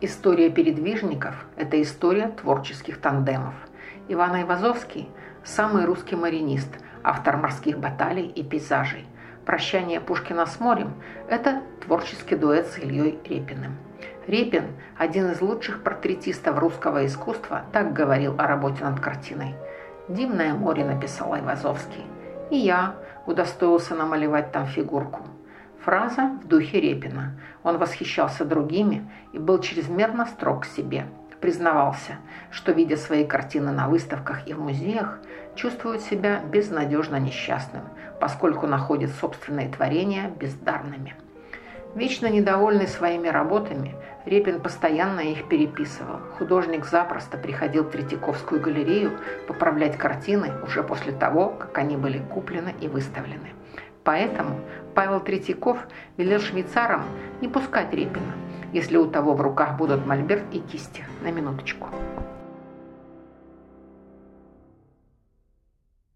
История передвижников – это история творческих тандемов. Иван Айвазовский – самый русский маринист, автор морских баталий и пейзажей. «Прощание Пушкина с морем» – это творческий дуэт с Ильей Репиным. Репин, один из лучших портретистов русского искусства, так говорил о работе над картиной. «Дивное море», – написал Айвазовский. И я удостоился намалевать там фигурку – Фраза в духе Репина. Он восхищался другими и был чрезмерно строг к себе. Признавался, что, видя свои картины на выставках и в музеях, чувствует себя безнадежно несчастным, поскольку находит собственные творения бездарными. Вечно недовольный своими работами, Репин постоянно их переписывал. Художник запросто приходил в Третьяковскую галерею поправлять картины уже после того, как они были куплены и выставлены. Поэтому Павел Третьяков велел швейцарам не пускать Репина, если у того в руках будут мольберт и кисти. На минуточку.